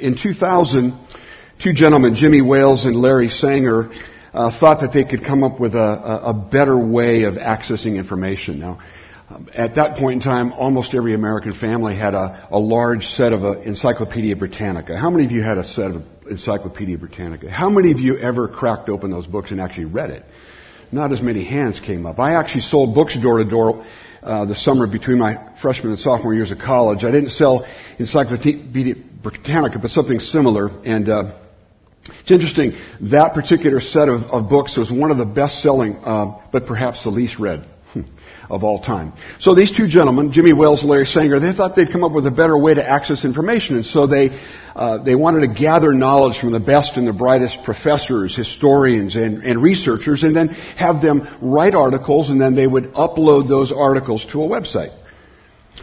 In 2000, two gentlemen, Jimmy Wales and Larry Sanger, uh, thought that they could come up with a, a, a better way of accessing information. Now, um, at that point in time, almost every American family had a, a large set of uh, Encyclopedia Britannica. How many of you had a set of Encyclopedia Britannica? How many of you ever cracked open those books and actually read it? Not as many hands came up. I actually sold books door to door uh, the summer between my freshman and sophomore years of college. I didn't sell Encyclopedia Britannica, but something similar. And uh, it's interesting, that particular set of, of books was one of the best selling, uh, but perhaps the least read of all time. So these two gentlemen, Jimmy Wales and Larry Sanger, they thought they'd come up with a better way to access information, and so they uh, they wanted to gather knowledge from the best and the brightest professors, historians, and, and researchers, and then have them write articles, and then they would upload those articles to a website.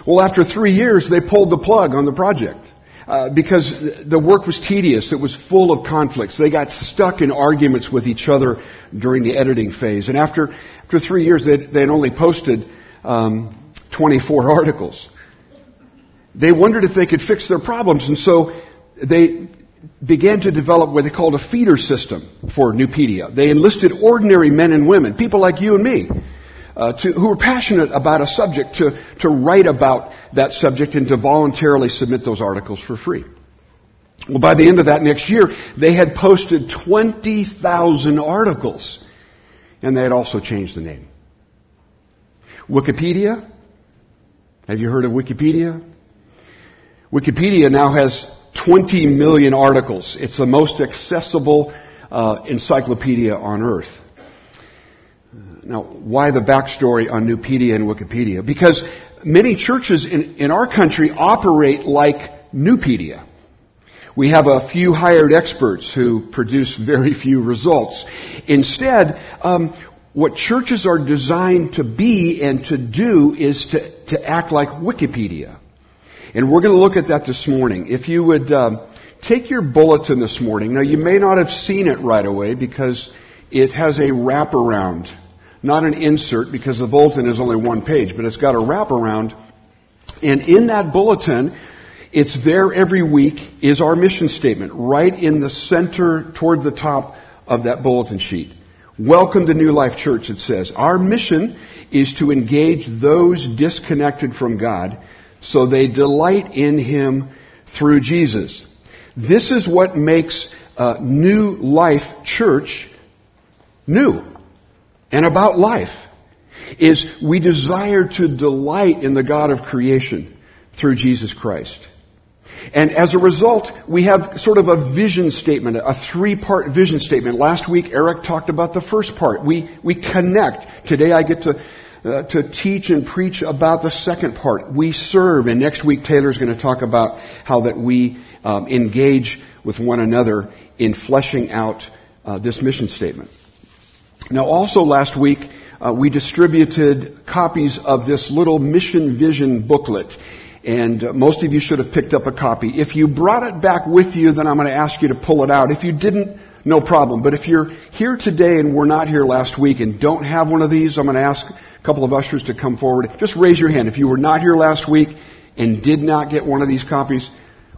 Well, after three years, they pulled the plug on the project. Uh, because the work was tedious. It was full of conflicts. They got stuck in arguments with each other during the editing phase. And after, after three years, they'd, they'd only posted um, 24 articles. They wondered if they could fix their problems, and so they began to develop what they called a feeder system for Nupedia. They enlisted ordinary men and women, people like you and me, uh, to, who were passionate about a subject to, to write about that subject and to voluntarily submit those articles for free. Well, by the end of that next year, they had posted 20,000 articles. And they had also changed the name. Wikipedia? Have you heard of Wikipedia? Wikipedia now has 20 million articles. It's the most accessible uh, encyclopedia on earth. Now, why the backstory on Nupedia and Wikipedia? Because many churches in, in our country operate like Nupedia. We have a few hired experts who produce very few results. Instead, um, what churches are designed to be and to do is to, to act like Wikipedia. And we're going to look at that this morning. If you would um, take your bulletin this morning, now you may not have seen it right away because it has a wraparound not an insert because the bulletin is only one page, but it's got a wraparound. And in that bulletin, it's there every week, is our mission statement, right in the center toward the top of that bulletin sheet. Welcome to New Life Church, it says. Our mission is to engage those disconnected from God so they delight in Him through Jesus. This is what makes uh, New Life Church new and about life is we desire to delight in the God of creation through Jesus Christ. And as a result, we have sort of a vision statement, a three-part vision statement. Last week, Eric talked about the first part. We, we connect. Today I get to, uh, to teach and preach about the second part. We serve. And next week, Taylor's going to talk about how that we um, engage with one another in fleshing out uh, this mission statement. Now, also last week, uh, we distributed copies of this little mission vision booklet. And uh, most of you should have picked up a copy. If you brought it back with you, then I'm going to ask you to pull it out. If you didn't, no problem. But if you're here today and were not here last week and don't have one of these, I'm going to ask a couple of ushers to come forward. Just raise your hand. If you were not here last week and did not get one of these copies,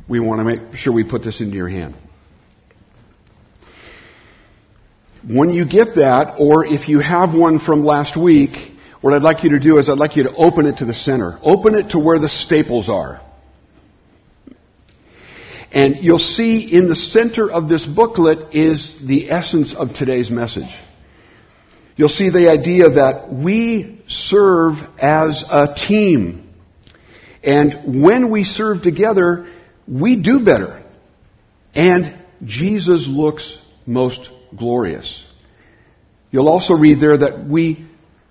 we want to make sure we put this into your hand. When you get that, or if you have one from last week, what I'd like you to do is I'd like you to open it to the center. Open it to where the staples are. And you'll see in the center of this booklet is the essence of today's message. You'll see the idea that we serve as a team. And when we serve together, we do better. And Jesus looks most glorious. You'll also read there that we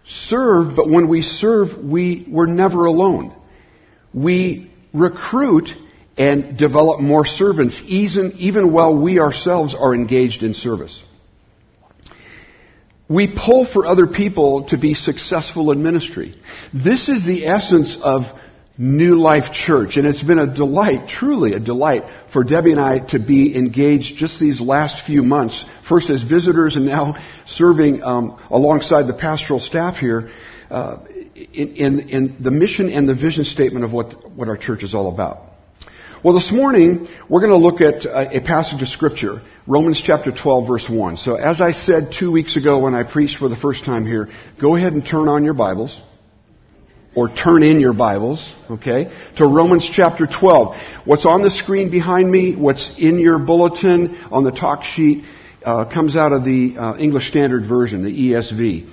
serve, but when we serve, we, we're never alone. We recruit and develop more servants, even, even while we ourselves are engaged in service. We pull for other people to be successful in ministry. This is the essence of New Life Church. And it's been a delight, truly a delight, for Debbie and I to be engaged just these last few months, first as visitors and now serving um, alongside the pastoral staff here uh, in, in, in the mission and the vision statement of what, what our church is all about. Well, this morning, we're going to look at a, a passage of Scripture, Romans chapter 12, verse 1. So, as I said two weeks ago when I preached for the first time here, go ahead and turn on your Bibles, or turn in your Bibles, okay, to Romans chapter 12. What's on the screen behind me, what's in your bulletin on the talk sheet, uh, comes out of the uh, English Standard Version, the ESV.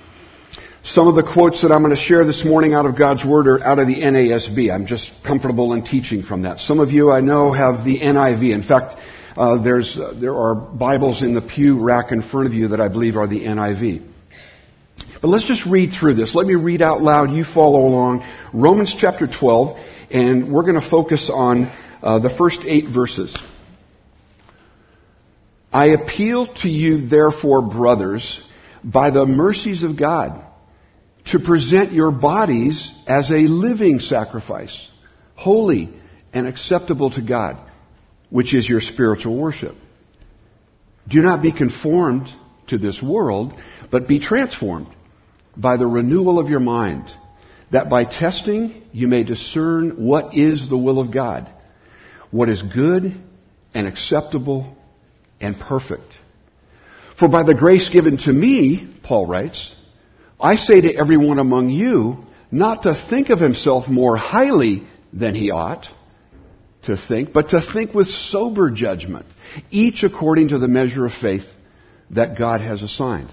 Some of the quotes that I'm going to share this morning out of God's Word are out of the NASB. I'm just comfortable in teaching from that. Some of you I know have the NIV. In fact, uh, there's, uh, there are Bibles in the pew rack in front of you that I believe are the NIV. But let's just read through this. Let me read out loud. You follow along. Romans chapter 12, and we're going to focus on uh, the first eight verses. I appeal to you, therefore, brothers, by the mercies of God to present your bodies as a living sacrifice, holy and acceptable to God, which is your spiritual worship. Do not be conformed to this world, but be transformed by the renewal of your mind, that by testing you may discern what is the will of God, what is good and acceptable and perfect. For by the grace given to me, Paul writes, I say to everyone among you not to think of himself more highly than he ought to think, but to think with sober judgment, each according to the measure of faith that God has assigned.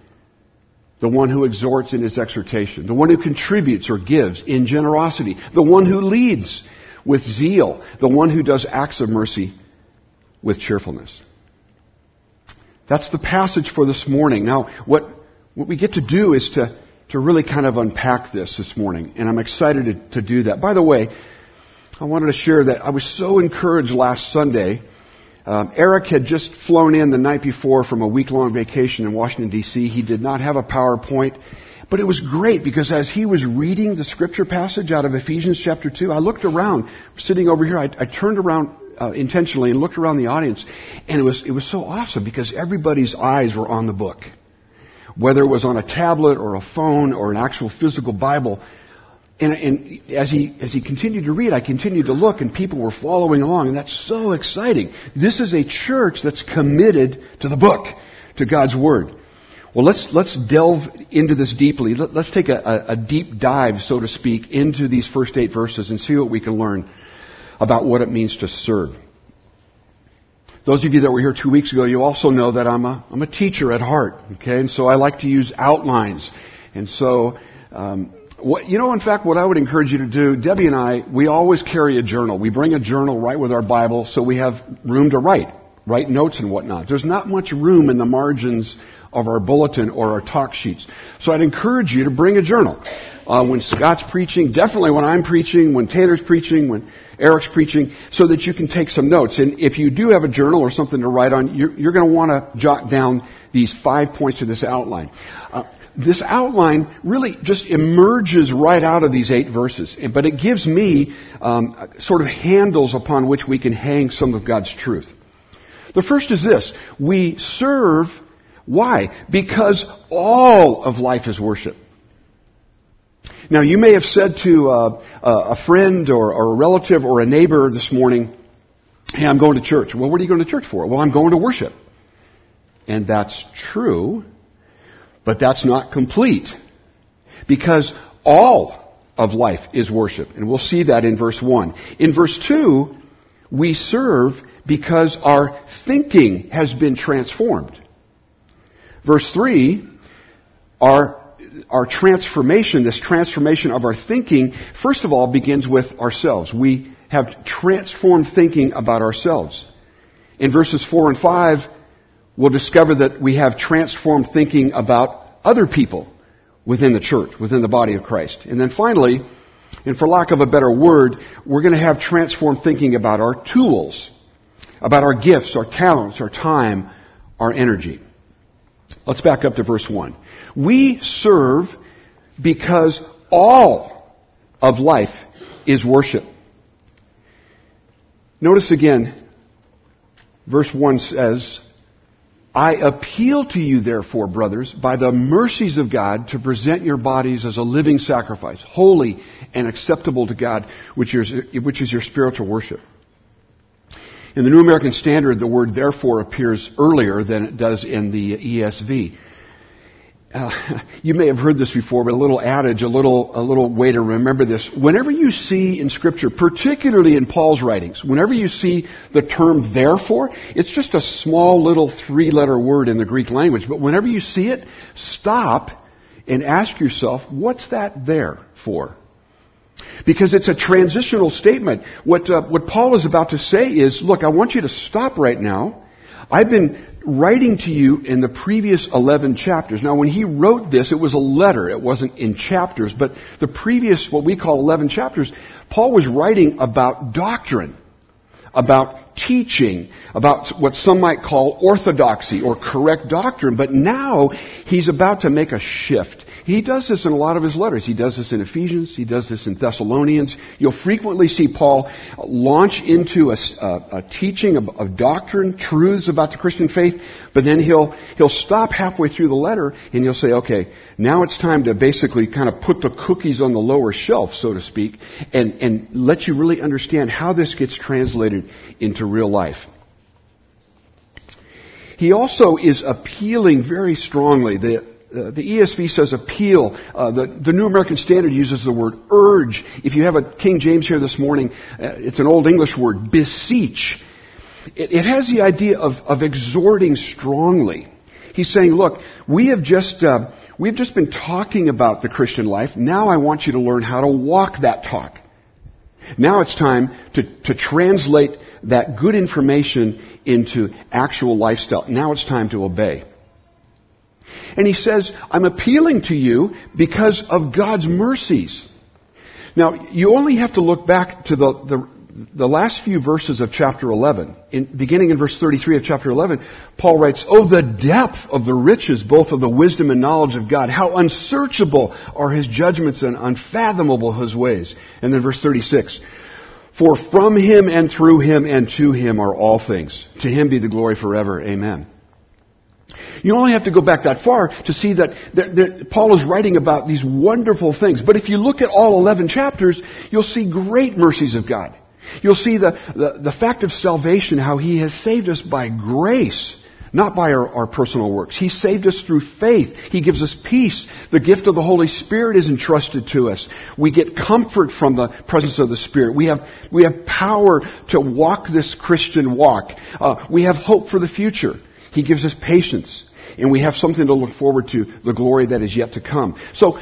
The one who exhorts, in his exhortation. The one who contributes or gives, in generosity. The one who leads, with zeal. The one who does acts of mercy, with cheerfulness. That's the passage for this morning. Now, what, what we get to do is to to really kind of unpack this this morning, and I'm excited to, to do that. By the way, I wanted to share that I was so encouraged last Sunday. Um, Eric had just flown in the night before from a week-long vacation in Washington D.C. He did not have a PowerPoint, but it was great because as he was reading the scripture passage out of Ephesians chapter two, I looked around, sitting over here. I, I turned around uh, intentionally and looked around the audience, and it was it was so awesome because everybody's eyes were on the book whether it was on a tablet or a phone or an actual physical Bible. And, and, as he as he continued to read, I continued to look, and people were following along, and that's so exciting. This is a church that's committed to the book, to God's word. Well, let's let's delve into this deeply. Let, us take a, a deep dive, so to speak, into these first eight verses and see what we can learn about what it means to serve. Those of you that were here two weeks ago, you also know that I'm a, I'm a teacher at heart, okay? And so I like to use outlines. And so, um, what, you know, in fact, what I would encourage you to do, Debbie and I, we always carry a journal. We bring a journal right with our Bible so we have room to write, write notes and whatnot. There's not much room in the margins of our bulletin or our talk sheets. So I'd encourage you to bring a journal. Uh, when Scott's preaching, definitely when I'm preaching, when Taylor's preaching, when Eric's preaching, so that you can take some notes. And if you do have a journal or something to write on, you're, you're going to want to jot down these five points of this outline. Uh, this outline really just emerges right out of these eight verses, but it gives me um, sort of handles upon which we can hang some of God's truth. The first is this we serve. Why? Because all of life is worship. Now, you may have said to uh, a friend or, or a relative or a neighbor this morning, Hey, I'm going to church. Well, what are you going to church for? Well, I'm going to worship. And that's true, but that's not complete. Because all of life is worship. And we'll see that in verse 1. In verse 2, we serve because our thinking has been transformed. Verse 3, our our transformation, this transformation of our thinking, first of all, begins with ourselves. We have transformed thinking about ourselves. In verses 4 and 5, we'll discover that we have transformed thinking about other people within the church, within the body of Christ. And then finally, and for lack of a better word, we're going to have transformed thinking about our tools. about our gifts, our talents, our time, our energy. Let's back up to verse 1. We serve because all of life is worship. Notice again, verse 1 says, I appeal to you, therefore, brothers, by the mercies of God, to present your bodies as a living sacrifice, holy and acceptable to God, which is, which is your spiritual worship. In the New American Standard, the word therefore appears earlier than it does in the ESV. Uh, you may have heard this before, but a little adage, a little, a little way to remember this. Whenever you see in Scripture, particularly in Paul's writings, whenever you see the term therefore, it's just a small little three letter word in the Greek language. But whenever you see it, stop and ask yourself, what's that there for? Because it's a transitional statement. What, uh, what Paul is about to say is, look, I want you to stop right now. I've been writing to you in the previous 11 chapters. Now, when he wrote this, it was a letter. It wasn't in chapters. But the previous, what we call 11 chapters, Paul was writing about doctrine, about teaching, about what some might call orthodoxy or correct doctrine. But now he's about to make a shift. He does this in a lot of his letters. He does this in Ephesians. He does this in Thessalonians. You'll frequently see Paul launch into a, a, a teaching of, of, doctrine, truths about the Christian faith, but then he'll, he'll stop halfway through the letter and he'll say, okay, now it's time to basically kind of put the cookies on the lower shelf, so to speak, and, and let you really understand how this gets translated into real life. He also is appealing very strongly. The, uh, the ESV says appeal. Uh, the, the, New American Standard uses the word urge. If you have a King James here this morning, uh, it's an Old English word, beseech. It, it has the idea of, of, exhorting strongly. He's saying, look, we have just, uh, we've just been talking about the Christian life. Now I want you to learn how to walk that talk. Now it's time to, to translate that good information into actual lifestyle. Now it's time to obey. And he says, I'm appealing to you because of God's mercies. Now, you only have to look back to the, the, the last few verses of chapter 11. In, beginning in verse 33 of chapter 11, Paul writes, Oh, the depth of the riches, both of the wisdom and knowledge of God. How unsearchable are his judgments and unfathomable his ways. And then verse 36, For from him and through him and to him are all things. To him be the glory forever. Amen. You only have to go back that far to see that, that, that, Paul is writing about these wonderful things. But if you look at all 11 chapters, you'll see great mercies of God. You'll see the, the, the fact of salvation, how He has saved us by grace, not by our, our personal works. He saved us through faith. He gives us peace. The gift of the Holy Spirit is entrusted to us. We get comfort from the presence of the Spirit. We have, we have power to walk this Christian walk. Uh, we have hope for the future. He gives us patience and we have something to look forward to, the glory that is yet to come. So,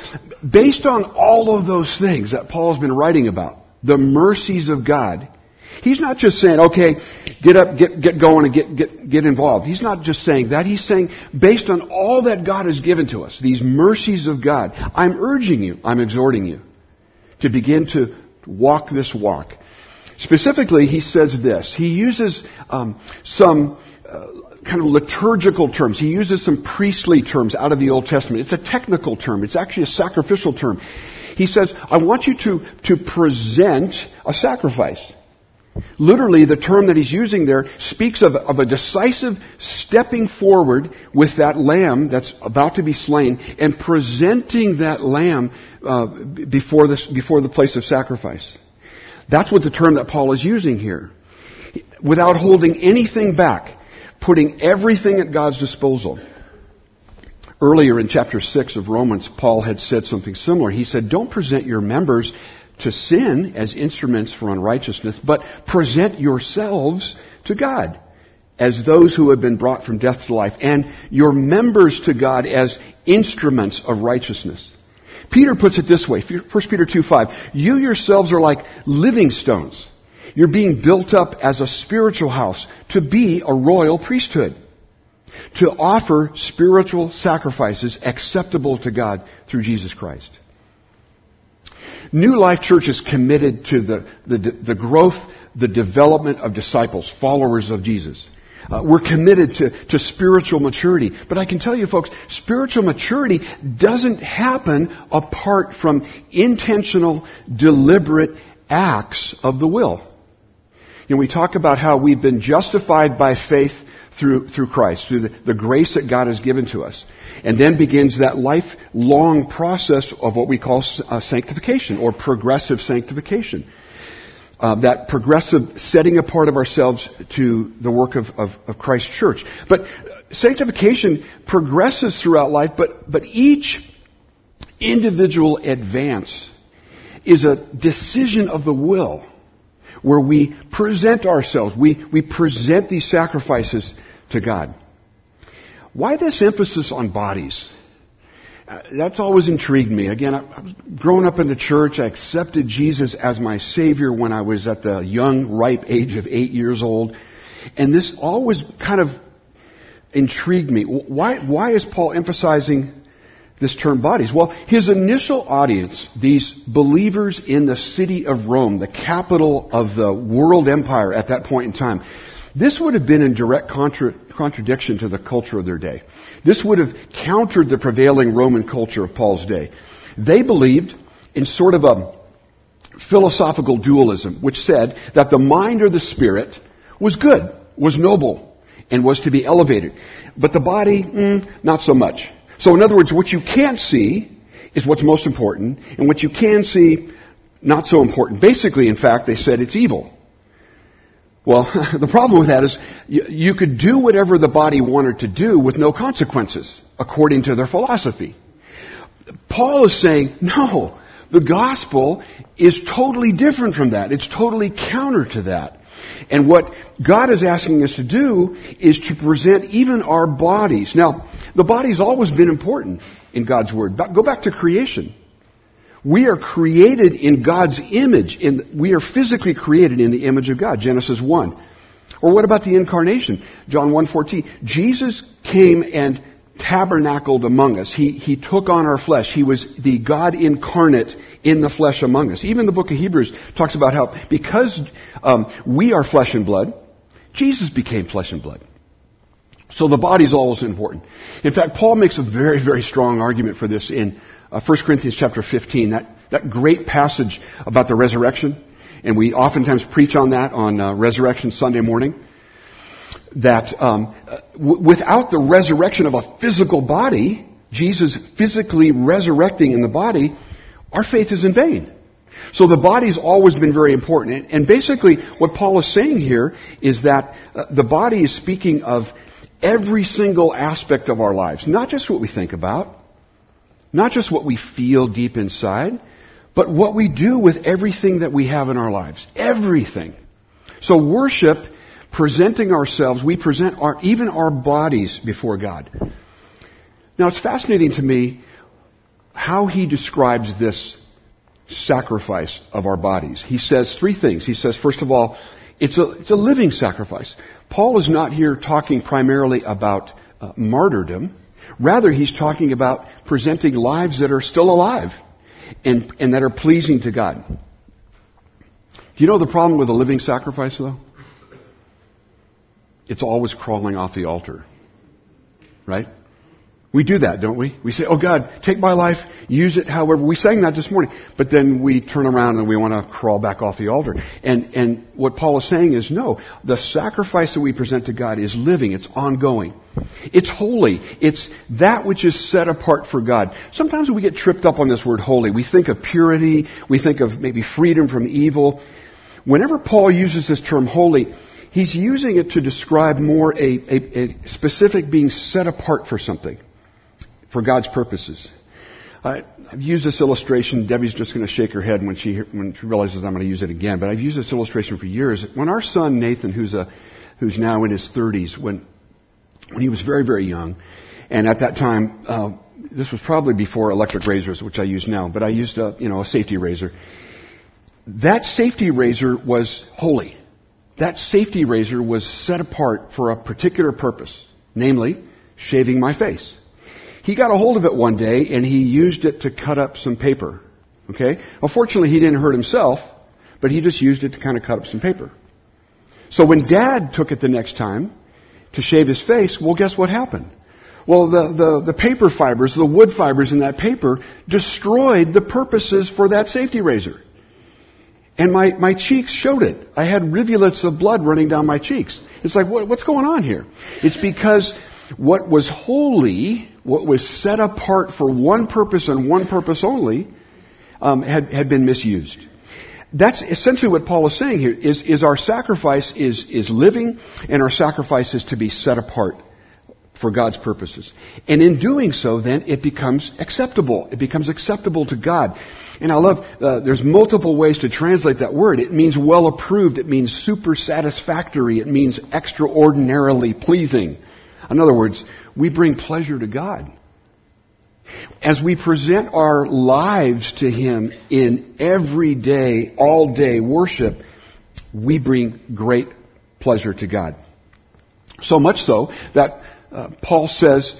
based on all of those things that Paul's been writing about, the mercies of God, he's not just saying, okay, get up, get, get going and get, get, get involved. He's not just saying that. He's saying, based on all that God has given to us, these mercies of God, I'm urging you, I'm exhorting you to begin to walk this walk. Specifically, he says this. He uses um, some uh, kind of liturgical terms. He uses some priestly terms out of the Old Testament. It's a technical term. It's actually a sacrificial term. He says, I want you to, to present a sacrifice. Literally, the term that he's using there speaks of, of a decisive stepping forward with that lamb that's about to be slain and presenting that lamb uh, before, this, before the place of sacrifice. That's what the term that Paul is using here. Without holding anything back putting everything at God's disposal. Earlier in chapter 6 of Romans, Paul had said something similar. He said, Don't present your members to sin as instruments for unrighteousness, but present yourselves to God as those who have been brought from death to life, and your members to God as instruments of righteousness. Peter puts it this way, 1 Peter 2 5. You yourselves are like living stones you're being built up as a spiritual house to be a royal priesthood, to offer spiritual sacrifices acceptable to God through Jesus Christ. New Life Church is committed to the, the, the growth the development of disciples, followers of Jesus. Uh, we're committed to, to spiritual maturity. But I can tell you folks, spiritual maturity doesn't happen apart from intentional, deliberate acts of the will. You know, we talk about how we've been justified by faith through, through Christ, through the, the grace that God has given to us. And then begins that lifelong process of what we call uh, sanctification or progressive sanctification uh, that progressive setting apart of ourselves to the work of, of, of Christ's church. But sanctification progresses throughout life, but, but each individual advance is a decision of the will where we present ourselves, we, we present these sacrifices to God. Why this emphasis on bodies? Uh, that's always intrigued me. Again, I, I was growing up in the church. I accepted Jesus as my Savior when I was at the young, ripe age of eight years old. And this always kind of intrigued me. Why, why is Paul emphasizing this term bodies? Well, his initial audience, these believers in the city of Rome, the capital of the world empire at that point in time, this would have been in direct contra- contradiction to the culture of their day. This would have countered the prevailing Roman culture of Paul's day. They believed in sort of a philosophical dualism, which said that the mind or the spirit was good, was noble, and was to be elevated. But the body, mm, not so much. So in other words, what you can't see is what's most important, and what you can see, not so important. Basically, in fact, they said it's evil. Well, the problem with that is you, you, could do whatever the body wanted to do with no consequences, according to their philosophy. Paul is saying, no, the gospel is totally different from that. It's totally counter to that. And what God is asking us to do is to present even our bodies. Now, the body's always been important in God's Word. Go back to creation. We are created in God's image. In, we are physically created in the image of God. Genesis 1. Or what about the incarnation? John 1.14. Jesus came and tabernacled among us. He, he took on our flesh. He was the God incarnate in the flesh among us. Even the book of Hebrews talks about how because um, we are flesh and blood, Jesus became flesh and blood. So the body is always important. In fact, Paul makes a very, very strong argument for this in uh, 1 Corinthians chapter 15, that, that great passage about the resurrection. And we oftentimes preach on that on uh, Resurrection Sunday morning. That um, w- without the resurrection of a physical body, Jesus physically resurrecting in the body, our faith is in vain. So the body's always been very important. And basically, what Paul is saying here is that uh, the body is speaking of every single aspect of our lives, not just what we think about, not just what we feel deep inside, but what we do with everything that we have in our lives. Everything. So worship, presenting ourselves, we present our, even our bodies before God. Now it's fascinating to me how he describes this sacrifice of our bodies. He says three things. He says, first of all, it's a, it's a living sacrifice. Paul is not here talking primarily about uh, martyrdom. Rather, he's talking about presenting lives that are still alive and, and that are pleasing to God. Do you know the problem with a living sacrifice, though? It's always crawling off the altar. Right? We do that, don't we? We say, Oh God, take my life, use it however. We sang that this morning. But then we turn around and we want to crawl back off the altar. And, and what Paul is saying is no, the sacrifice that we present to God is living, it's ongoing. It's holy. It's that which is set apart for God. Sometimes we get tripped up on this word holy. We think of purity, we think of maybe freedom from evil. Whenever Paul uses this term holy, he's using it to describe more a, a, a specific being set apart for something for God's purposes. I, have used this illustration. Debbie's just going to shake her head when she when she realizes I'm going to use it again. But I've used this illustration for years. When our son Nathan, who's a who's now in his 30s, when when he was very very young, and at that time, uh, this was probably before electric razors, which I use now, but I used a you know a safety razor. That safety razor was holy. That safety razor was set apart for a particular purpose, namely shaving my face. He got a hold of it one day and he used it to cut up some paper. Okay? Well, fortunately, he didn't hurt himself, but he just used it to kind of cut up some paper. So when dad took it the next time to shave his face, well, guess what happened? Well, the, the, the paper fibers, the wood fibers in that paper destroyed the purposes for that safety razor. And my, my cheeks showed it. I had rivulets of blood running down my cheeks. It's like, what, what's going on here? It's because what was holy, what was set apart for one purpose and one purpose only, um, had, had been misused. That's essentially what Paul is saying here, is, is our sacrifice is, is living and our sacrifice is to be set apart for God's purposes. And in doing so, then, it becomes acceptable. It becomes acceptable to God. And I love, uh, there's multiple ways to translate that word. It means well approved. It means super satisfactory. It means extraordinarily pleasing. In other words, we bring pleasure to God. As we present our lives to Him in everyday, all day worship, we bring great pleasure to God. So much so that uh, Paul says,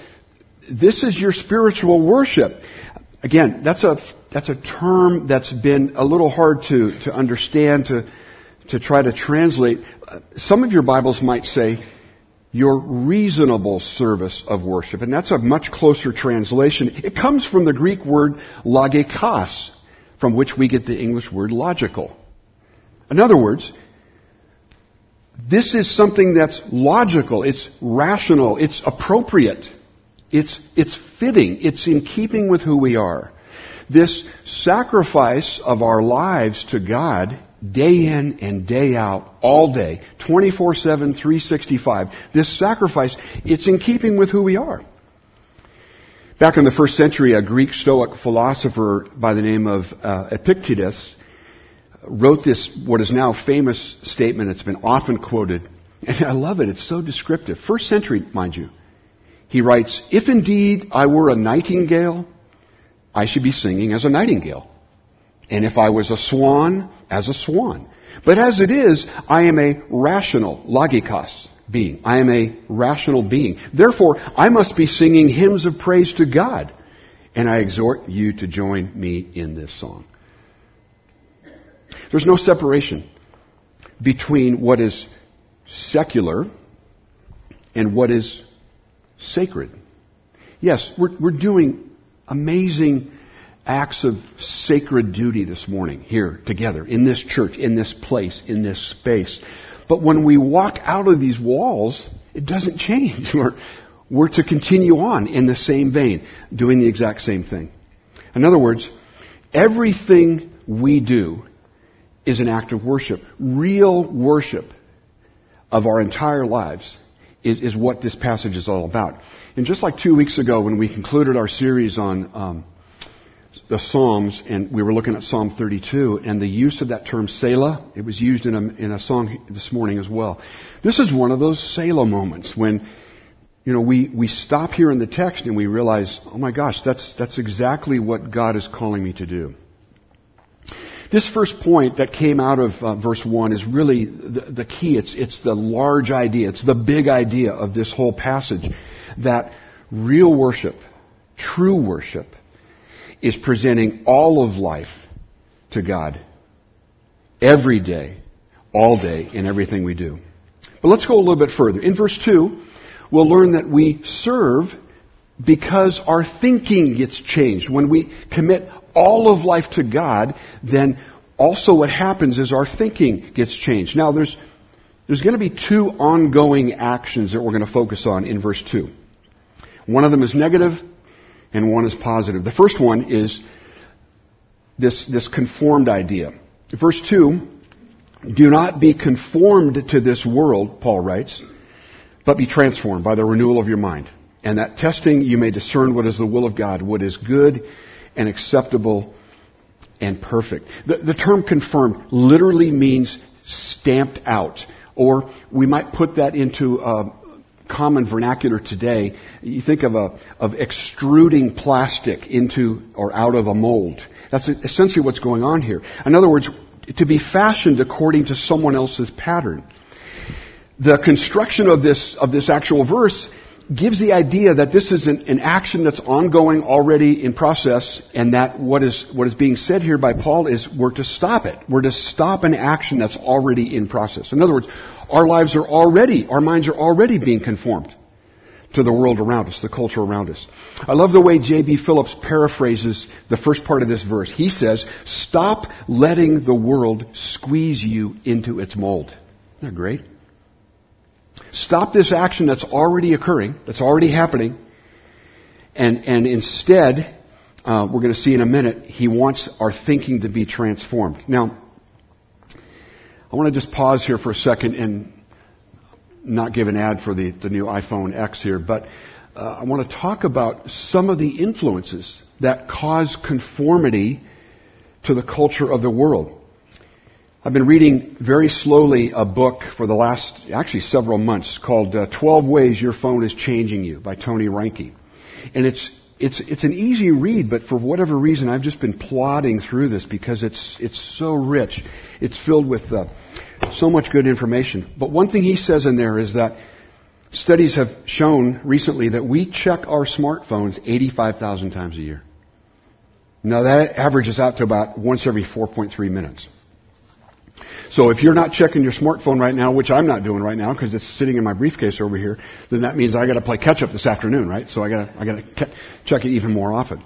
this is your spiritual worship. Again, that's a, that's a term that's been a little hard to, to understand, to, to try to translate. Some of your Bibles might say, your reasonable service of worship. And that's a much closer translation. It comes from the Greek word logikos, from which we get the English word logical. In other words, this is something that's logical, it's rational, it's appropriate, it's, it's fitting, it's in keeping with who we are. This sacrifice of our lives to God, day in and day out, all day, 24 7, 365, this sacrifice, it's in keeping with who we are. Back in the first century, a Greek Stoic philosopher by the name of uh, Epictetus wrote this, what is now famous statement. It's been often quoted. And I love it. It's so descriptive. First century, mind you. He writes, If indeed I were a nightingale, I should be singing as a nightingale. And if I was a swan, as a swan. But as it is, I am a rational, logikos, being. I am a rational being. Therefore, I must be singing hymns of praise to God. And I exhort you to join me in this song. There's no separation between what is secular and what is sacred. Yes, we're, we're doing amazing acts of sacred duty this morning here together in this church, in this place, in this space. But when we walk out of these walls, it doesn't change. We're, we're to continue on in the same vein, doing the exact same thing. In other words, everything we do is an act of worship. Real worship of our entire lives is, is what this passage is all about. And just like two weeks ago when we concluded our series on um, the Psalms, and we were looking at Psalm 32, and the use of that term Selah, it was used in a, in a song this morning as well. This is one of those Selah moments when, you know, we, we stop here in the text and we realize, oh my gosh, that's, that's exactly what God is calling me to do. This first point that came out of uh, verse 1 is really the, the key. It's, it's the large idea. It's the big idea of this whole passage that real worship, true worship, is presenting all of life to God every day, all day, in everything we do. But let's go a little bit further. In verse 2, we'll learn that we serve because our thinking gets changed. When we commit all of life to God, then also what happens is our thinking gets changed. Now there's, there's going to be two ongoing actions that we're going to focus on in verse 2. One of them is negative and one is positive. The first one is this, this conformed idea. Verse 2, do not be conformed to this world, Paul writes, but be transformed by the renewal of your mind. And that testing you may discern what is the will of God, what is good and acceptable and perfect. The, the term conformed literally means stamped out. Or we might put that into uh, common vernacular today. You think of, a, of extruding plastic into or out of a mold. That's essentially what's going on here. In other words, to be fashioned according to someone else's pattern. The construction of this, of this actual verse gives the idea that this is an, an, action that's ongoing already in process and that what is, what is being said here by Paul is we're to stop it. We're to stop an action that's already in process. In other words, our lives are already, our minds are already being conformed to the world around us, the culture around us. I love the way J.B. Phillips paraphrases the first part of this verse. He says, stop letting the world squeeze you into its mold. Isn't that great? Stop this action that's already occurring, that's already happening, and, and instead, uh, we're going to see in a minute, he wants our thinking to be transformed. Now, I want to just pause here for a second and not give an ad for the, the new iPhone X here, but uh, I want to talk about some of the influences that cause conformity to the culture of the world. I've been reading very slowly a book for the last, actually several months called uh, 12 Ways Your Phone is Changing You by Tony Reinke. And it's, it's, it's an easy read, but for whatever reason, I've just been plodding through this because it's, it's so rich. It's filled with uh, so much good information. But one thing he says in there is that studies have shown recently that we check our smartphones 85,000 times a year. Now that averages out to about once every 4.3 minutes. So if you're not checking your smartphone right now, which I'm not doing right now because it's sitting in my briefcase over here, then that means I got to play catch up this afternoon, right? So I got to I got to check it even more often.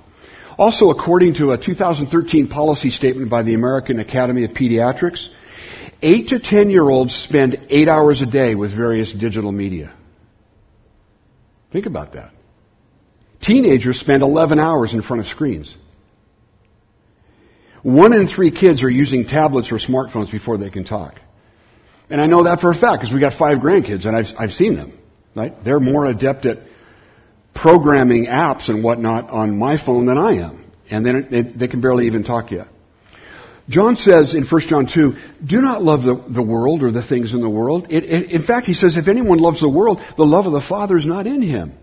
Also, according to a 2013 policy statement by the American Academy of Pediatrics, 8 to 10 year olds spend 8 hours a day with various digital media. Think about that. Teenagers spend 11 hours in front of screens. One in three kids are using tablets or smartphones before they can talk. And I know that for a fact because we got five grandkids and I've, I've seen them. Right? They're more adept at programming apps and whatnot on my phone than I am. And then they, they can barely even talk yet. John says in 1 John 2, do not love the, the world or the things in the world. It, it, in fact, he says, if anyone loves the world, the love of the Father is not in him.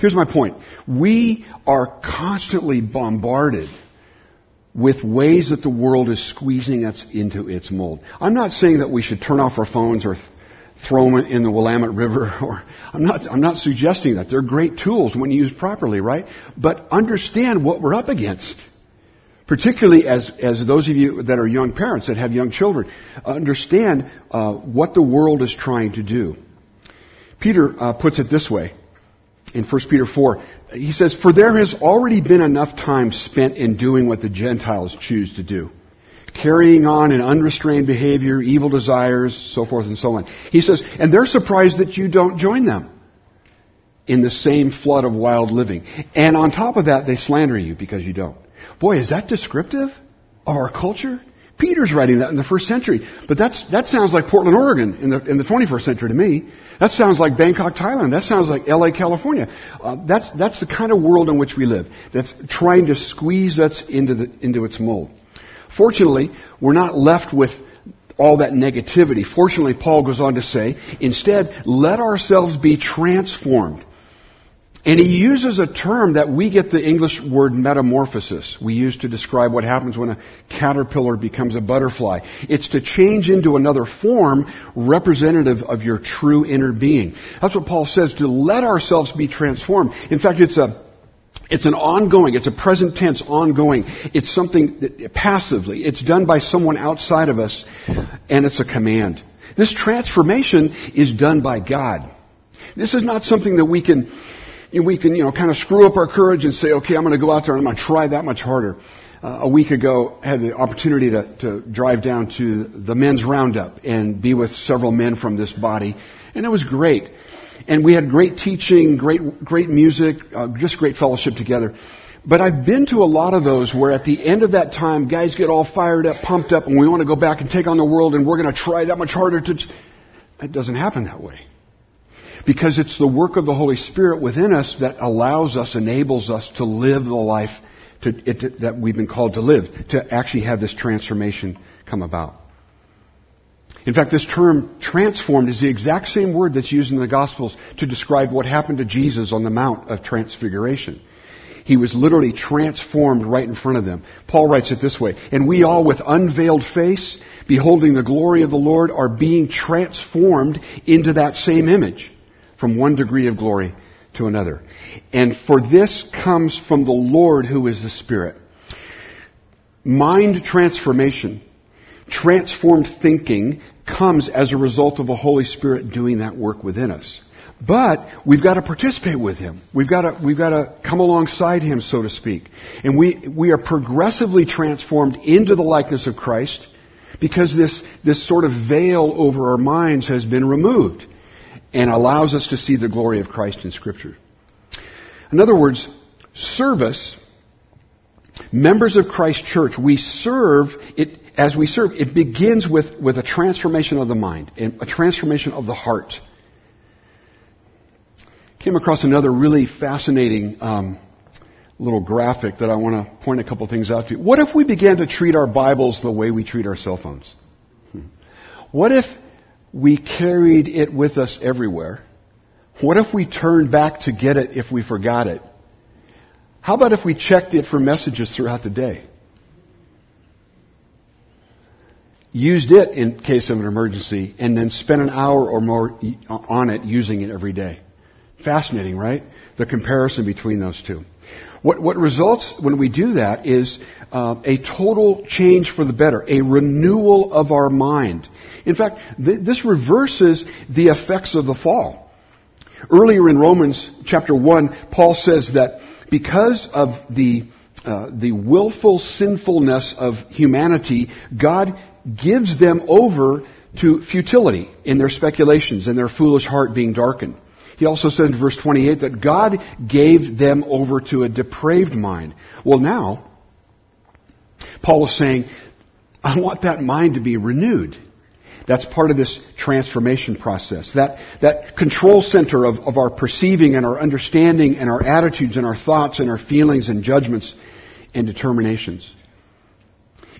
Here's my point. We are constantly bombarded with ways that the world is squeezing us into its mold. I'm not saying that we should turn off our phones or th- throw them in the Willamette River, or I'm not, I'm not suggesting that. They're great tools when used properly, right? But understand what we're up against. Particularly as, as those of you that are young parents that have young children, understand uh, what the world is trying to do. Peter uh, puts it this way in 1 Peter 4 he says, For there has already been enough time spent in doing what the Gentiles choose to do. Carrying on an unrestrained behavior, evil desires, so forth and so on. He says, and they're surprised that you don't join them in the same flood of wild living. And on top of that, they slander you because you don't. Boy, is that descriptive of our culture? Peter's writing that in the first century. But that's, that sounds like Portland, Oregon in the, in the 21st century to me. That sounds like Bangkok, Thailand. That sounds like LA, California. Uh, that's, that's the kind of world in which we live. That's trying to squeeze us into, the, into its mold. Fortunately, we're not left with all that negativity. Fortunately, Paul goes on to say, instead, let ourselves be transformed and he uses a term that we get the English word metamorphosis we use to describe what happens when a caterpillar becomes a butterfly. It's to change into another form representative of your true inner being. That's what Paul says, to let ourselves be transformed. In fact, it's a it's an ongoing, it's a present tense ongoing. It's something that, passively. It's done by someone outside of us, and it's a command. This transformation is done by God. This is not something that we can we can, you know, kind of screw up our courage and say, okay, I'm going to go out there and I'm going to try that much harder. Uh, a week ago, I had the opportunity to, to drive down to the men's roundup and be with several men from this body, and it was great. And we had great teaching, great, great music, uh, just great fellowship together. But I've been to a lot of those where at the end of that time, guys get all fired up, pumped up, and we want to go back and take on the world, and we're going to try that much harder to. It doesn't happen that way. Because it's the work of the Holy Spirit within us that allows us, enables us to live the life to, it, that we've been called to live, to actually have this transformation come about. In fact, this term transformed is the exact same word that's used in the Gospels to describe what happened to Jesus on the Mount of Transfiguration. He was literally transformed right in front of them. Paul writes it this way, and we all with unveiled face, beholding the glory of the Lord, are being transformed into that same image from one degree of glory to another. And for this comes from the Lord who is the Spirit. Mind transformation, transformed thinking comes as a result of the Holy Spirit doing that work within us. But we've got to participate with Him. We've got to, we've got to come alongside Him, so to speak. And we, we are progressively transformed into the likeness of Christ because this, this sort of veil over our minds has been removed and allows us to see the glory of Christ in Scripture. In other words, service, members of Christ Church, we serve, it, as we serve, it begins with, with a transformation of the mind, and a transformation of the heart. Came across another really fascinating um, little graphic that I want to point a couple things out to. You. What if we began to treat our Bibles the way we treat our cell phones? Hmm. What if we carried it with us everywhere? What if we turned back to get it if we forgot it? How about if we checked it for messages throughout the day? Used it in case of an emergency and then spent an hour or more on it using it every day. Fascinating, right? The comparison between those two. What, what results when we do that is uh, a total change for the better, a renewal of our mind. In fact, th- this reverses the effects of the fall. Earlier in Romans chapter 1, Paul says that because of the, uh, the willful sinfulness of humanity, God gives them over to futility in their speculations and their foolish heart being darkened. He also says in verse 28 that God gave them over to a depraved mind. Well, now, Paul is saying, I want that mind to be renewed. That's part of this transformation process. That, that control center of, of our perceiving and our understanding and our attitudes and our thoughts and our feelings and judgments and determinations.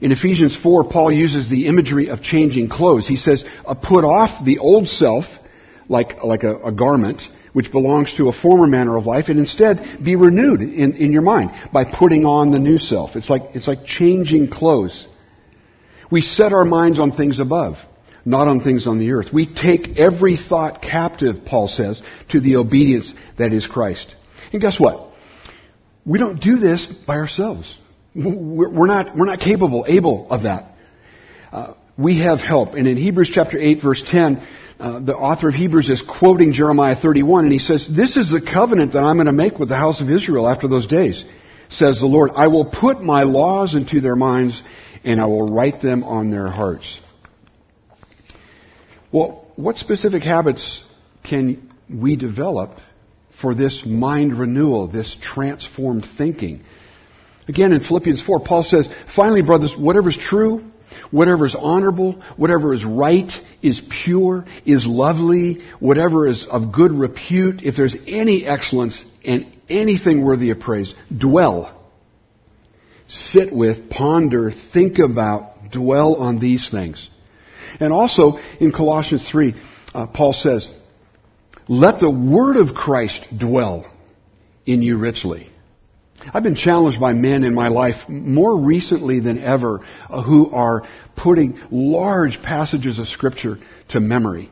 In Ephesians 4, Paul uses the imagery of changing clothes. He says, uh, put off the old self like, like a, a garment which belongs to a former manner of life and instead be renewed in, in your mind by putting on the new self. It's like, it's like changing clothes. We set our minds on things above, not on things on the earth. We take every thought captive, Paul says, to the obedience that is Christ. And guess what? We don't do this by ourselves. We're not, we're not capable, able of that. Uh, we have help. And in Hebrews chapter 8 verse 10, uh, the author of Hebrews is quoting Jeremiah 31, and he says, This is the covenant that I'm going to make with the house of Israel after those days, says the Lord. I will put my laws into their minds, and I will write them on their hearts. Well, what specific habits can we develop for this mind renewal, this transformed thinking? Again, in Philippians 4, Paul says, Finally, brothers, whatever is true, Whatever is honorable, whatever is right, is pure, is lovely, whatever is of good repute, if there's any excellence and anything worthy of praise, dwell. Sit with, ponder, think about, dwell on these things. And also in Colossians 3, uh, Paul says, let the word of Christ dwell in you richly. I've been challenged by men in my life more recently than ever uh, who are putting large passages of Scripture to memory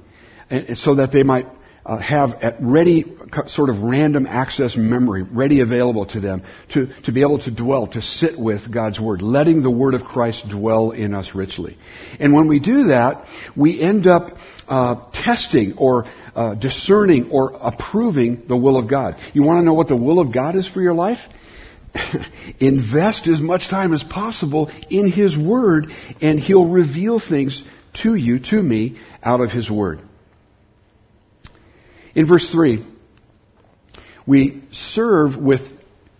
and, so that they might uh, have at ready, sort of random access memory, ready available to them to, to be able to dwell, to sit with God's Word, letting the Word of Christ dwell in us richly. And when we do that, we end up uh, testing or uh, discerning or approving the will of God. You want to know what the will of God is for your life? invest as much time as possible in His Word, and He'll reveal things to you, to me, out of His Word. In verse 3, we serve with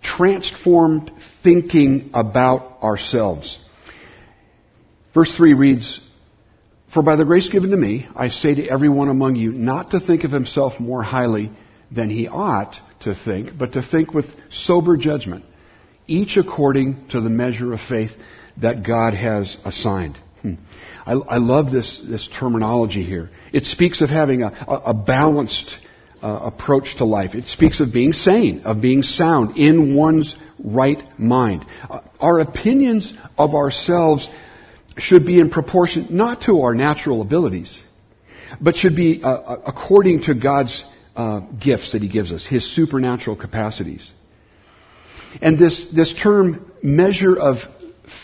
transformed thinking about ourselves. Verse 3 reads, For by the grace given to me, I say to everyone among you not to think of himself more highly than he ought to think, but to think with sober judgment each according to the measure of faith that God has assigned. Hmm. I, I, love this, this terminology here. It speaks of having a, a, a balanced uh, approach to life. It speaks of being sane, of being sound in one's right mind. Uh, our opinions of ourselves should be in proportion not to our natural abilities, but should be uh, uh according to God's uh, gifts that He gives us, His supernatural capacities. And this, this term, measure of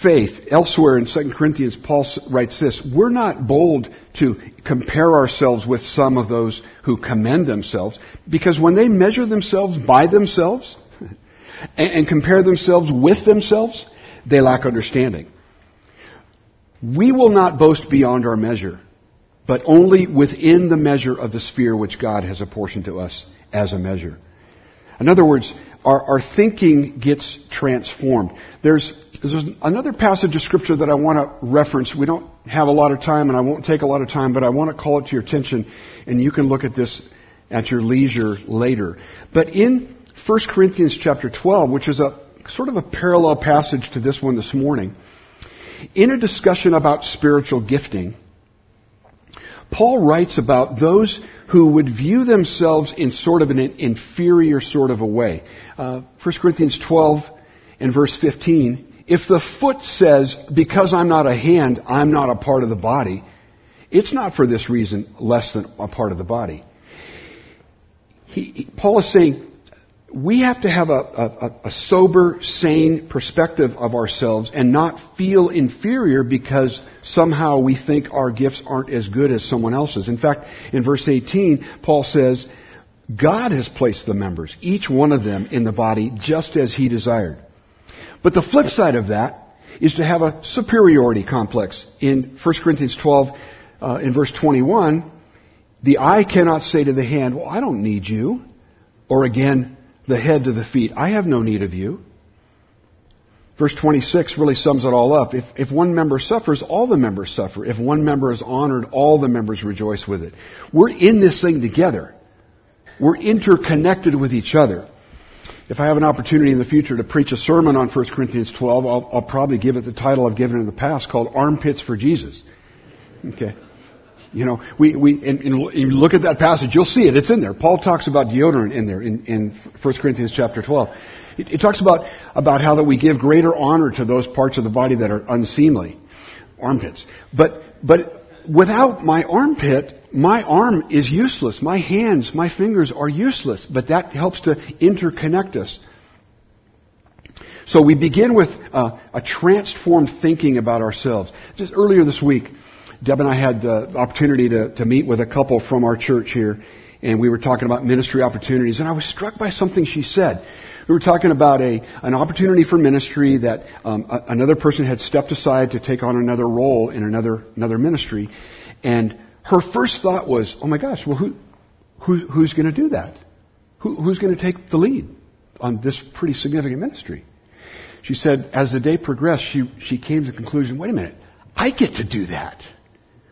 faith, elsewhere in 2 Corinthians, Paul writes this We're not bold to compare ourselves with some of those who commend themselves, because when they measure themselves by themselves and, compare themselves with themselves, they lack understanding. We will not boast beyond our measure, but only within the measure of the sphere which God has apportioned to us as a measure. In other words, our, our thinking gets transformed. There's, there's another passage of scripture that I want to reference. We don't have a lot of time and I won't take a lot of time, but I want to call it to your attention and you can look at this at your leisure later. But in 1 Corinthians chapter 12, which is a sort of a parallel passage to this one this morning, in a discussion about spiritual gifting, Paul writes about those who would view themselves in sort of an inferior sort of a way. Uh, 1 Corinthians 12 and verse 15, if the foot says, because I'm not a hand, I'm not a part of the body, it's not for this reason less than a part of the body. He, Paul is saying, we have to have a, a, a, sober, sane perspective of ourselves and not feel inferior because somehow we think our gifts aren't as good as someone else's. In fact, in verse 18, Paul says, God has placed the members, each one of them, in the body just as he desired. But the flip side of that is to have a superiority complex. In 1 Corinthians 12, uh, in verse 21, the eye cannot say to the hand, Well, I don't need you. Or again, the head to the feet. I have no need of you. Verse 26 really sums it all up. If, if one member suffers, all the members suffer. If one member is honored, all the members rejoice with it. We're in this thing together. We're interconnected with each other. If I have an opportunity in the future to preach a sermon on 1 Corinthians 12, I'll, I'll probably give it the title I've given in the past called Armpits for Jesus. Okay. You know, we, we and, and look at that passage, you'll see it. It's in there. Paul talks about deodorant in there in, in 1 Corinthians chapter 12. It, it talks about, about how that we give greater honor to those parts of the body that are unseemly. Armpits. But, but without my armpit, my arm is useless. My hands, my fingers are useless. But that helps to interconnect us. So we begin with uh, a transformed thinking about ourselves. Just earlier this week, Deb and I had the opportunity to, to meet with a couple from our church here, and we were talking about ministry opportunities, and I was struck by something she said. We were talking about a, an opportunity for ministry that um, a, another person had stepped aside to take on another role in another, another ministry, and her first thought was, oh my gosh, well, who, who who's going to do that? Who, who's going to take the lead on this pretty significant ministry? She said, as the day progressed, she, she came to the conclusion, wait a minute, I get to do that.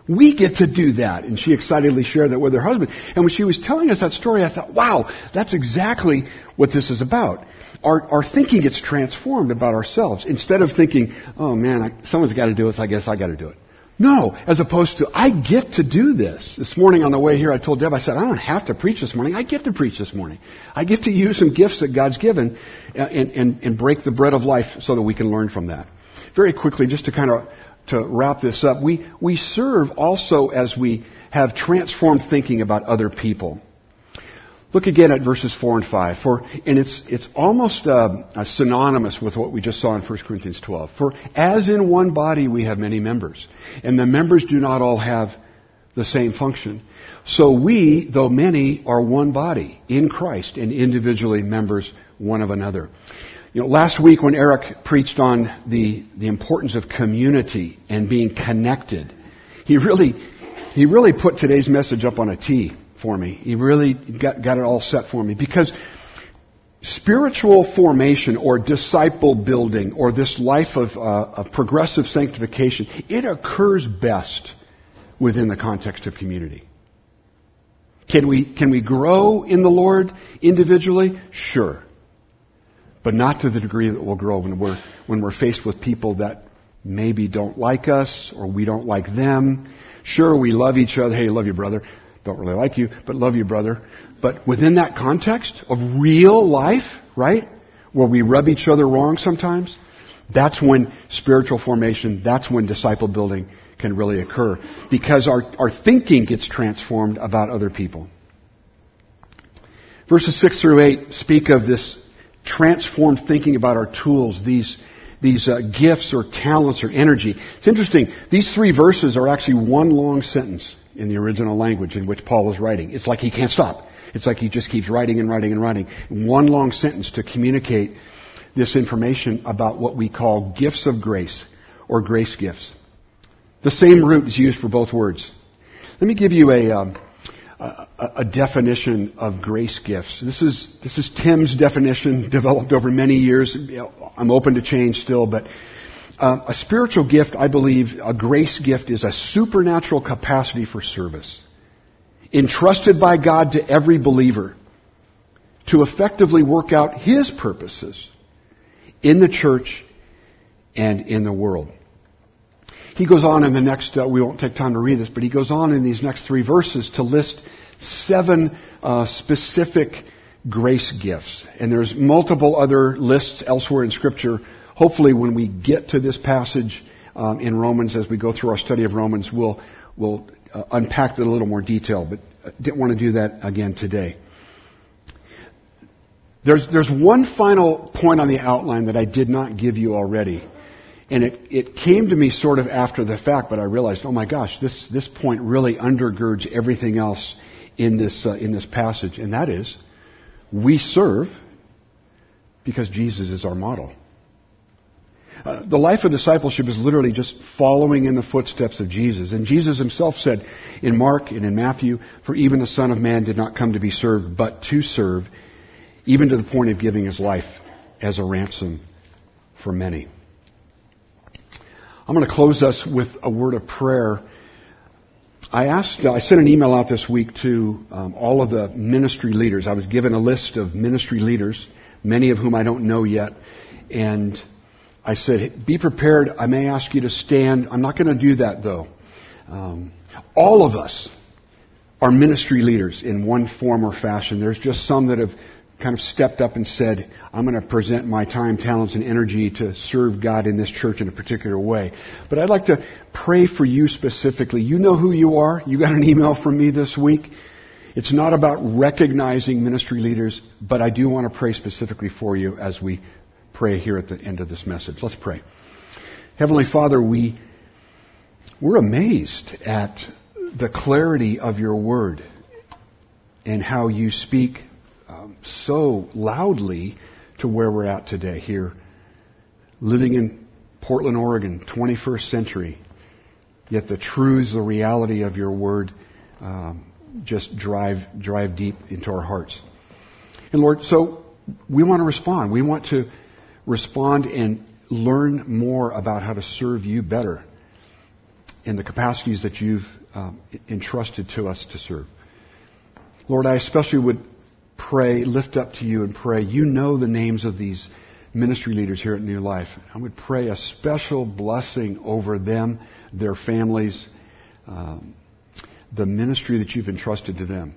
We get to do that. And she excitedly shared that with her husband. And when she was telling us that story, I thought, wow, that's exactly what this is about. Our, our thinking gets transformed about ourselves. Instead of thinking, oh man, I, someone's got to do this, I guess I got to do it. No, as opposed to, I get to do this. This morning on the way here, I told Deb, I said, I don't have to preach this morning. I get to preach this morning. I get to use some gifts that God's given and, and, and break the bread of life so that we can learn from that. Very quickly, just to kind of to wrap this up, we, we serve also as we have transformed thinking about other people. Look again at verses 4 and 5. For, and it's, it's almost uh, synonymous with what we just saw in 1 Corinthians 12. For as in one body we have many members, and the members do not all have the same function. So we, though many, are one body in Christ and individually members one of another. You know, last week when Eric preached on the, the importance of community and being connected, he really, he really put today's message up on a T for me. He really got, got it all set for me because spiritual formation or disciple building or this life of, uh, of progressive sanctification, it occurs best within the context of community. Can we, can we grow in the Lord individually? Sure but not to the degree that we'll grow when we're, when we're faced with people that maybe don't like us or we don't like them. Sure, we love each other. Hey, love you, brother. Don't really like you, but love you, brother. But within that context of real life, right, where we rub each other wrong sometimes, that's when spiritual formation, that's when disciple building can really occur. Because our, our thinking gets transformed about other people. Verses 6 through 8 speak of this transformed thinking about our tools, these, these uh, gifts or talents or energy. It's interesting. These three verses are actually one long sentence in the original language in which Paul was writing. It's like he can't stop. It's like he just keeps writing and writing and writing. One long sentence to communicate this information about what we call gifts of grace or grace gifts. The same root is used for both words. Let me give you a, um, a, a, definition of grace gifts. This is, this is Tim's definition, developed over many years. I'm open to change still, but uh, a spiritual gift, I believe, a grace gift is a supernatural capacity for service, entrusted by God to every believer to effectively work out His purposes in the church and in the world. He goes on in the next, uh, we won't take time to read this, but he goes on in these next three verses to list seven uh, specific grace gifts. And there's multiple other lists elsewhere in Scripture. Hopefully, when we get to this passage um, in Romans, as we go through our study of Romans, we'll, we'll uh, unpack it a little more detail, but I didn't want to do that again today. There's, there's one final point on the outline that I did not give you already. And it, it came to me sort of after the fact, but I realized, oh my gosh, this, this point really undergirds everything else in this, uh, in this passage. And that is, we serve because Jesus is our model. Uh, the life of discipleship is literally just following in the footsteps of Jesus. And Jesus himself said in Mark and in Matthew, For even the Son of Man did not come to be served, but to serve, even to the point of giving his life as a ransom for many. I'm going to close us with a word of prayer. I asked, I sent an email out this week to um, all of the ministry leaders. I was given a list of ministry leaders, many of whom I don't know yet, and I said, be prepared. I may ask you to stand. I'm not going to do that though. Um, all of us are ministry leaders in one form or fashion. There's just some that have kind of stepped up and said, I'm going to present my time, talents, and energy to serve God in this church in a particular way. But I'd like to pray for you specifically. You know who you are. You got an email from me this week. It's not about recognizing ministry leaders, but I do want to pray specifically for you as we pray here at the end of this message. Let's pray. Heavenly Father, we, we're amazed at the clarity of your word and how you speak so loudly to where we're at today here, living in Portland, Oregon, 21st century. Yet the truths, the reality of your word, um, just drive drive deep into our hearts. And Lord, so we want to respond. We want to respond and learn more about how to serve you better in the capacities that you've um, entrusted to us to serve. Lord, I especially would pray, lift up to you and pray. You know the names of these ministry leaders here at New Life. I would pray a special blessing over them, their families, um, the ministry that you've entrusted to them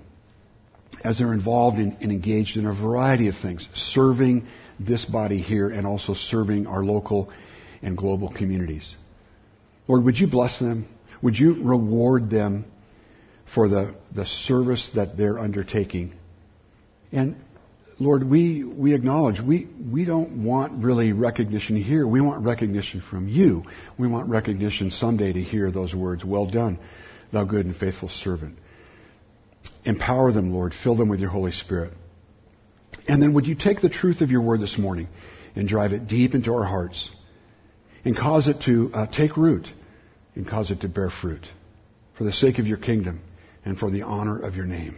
as they're involved in, and engaged in a variety of things, serving this body here and also serving our local and global communities. Lord, would you bless them? Would you reward them for the, the service that they're undertaking? And Lord, we, we acknowledge we, we don't want really recognition here. We want recognition from you. We want recognition someday to hear those words, well done, thou good and faithful servant. Empower them, Lord. Fill them with your Holy Spirit. And then would you take the truth of your word this morning and drive it deep into our hearts and cause it to uh, take root and cause it to bear fruit for the sake of your kingdom and for the honor of your name.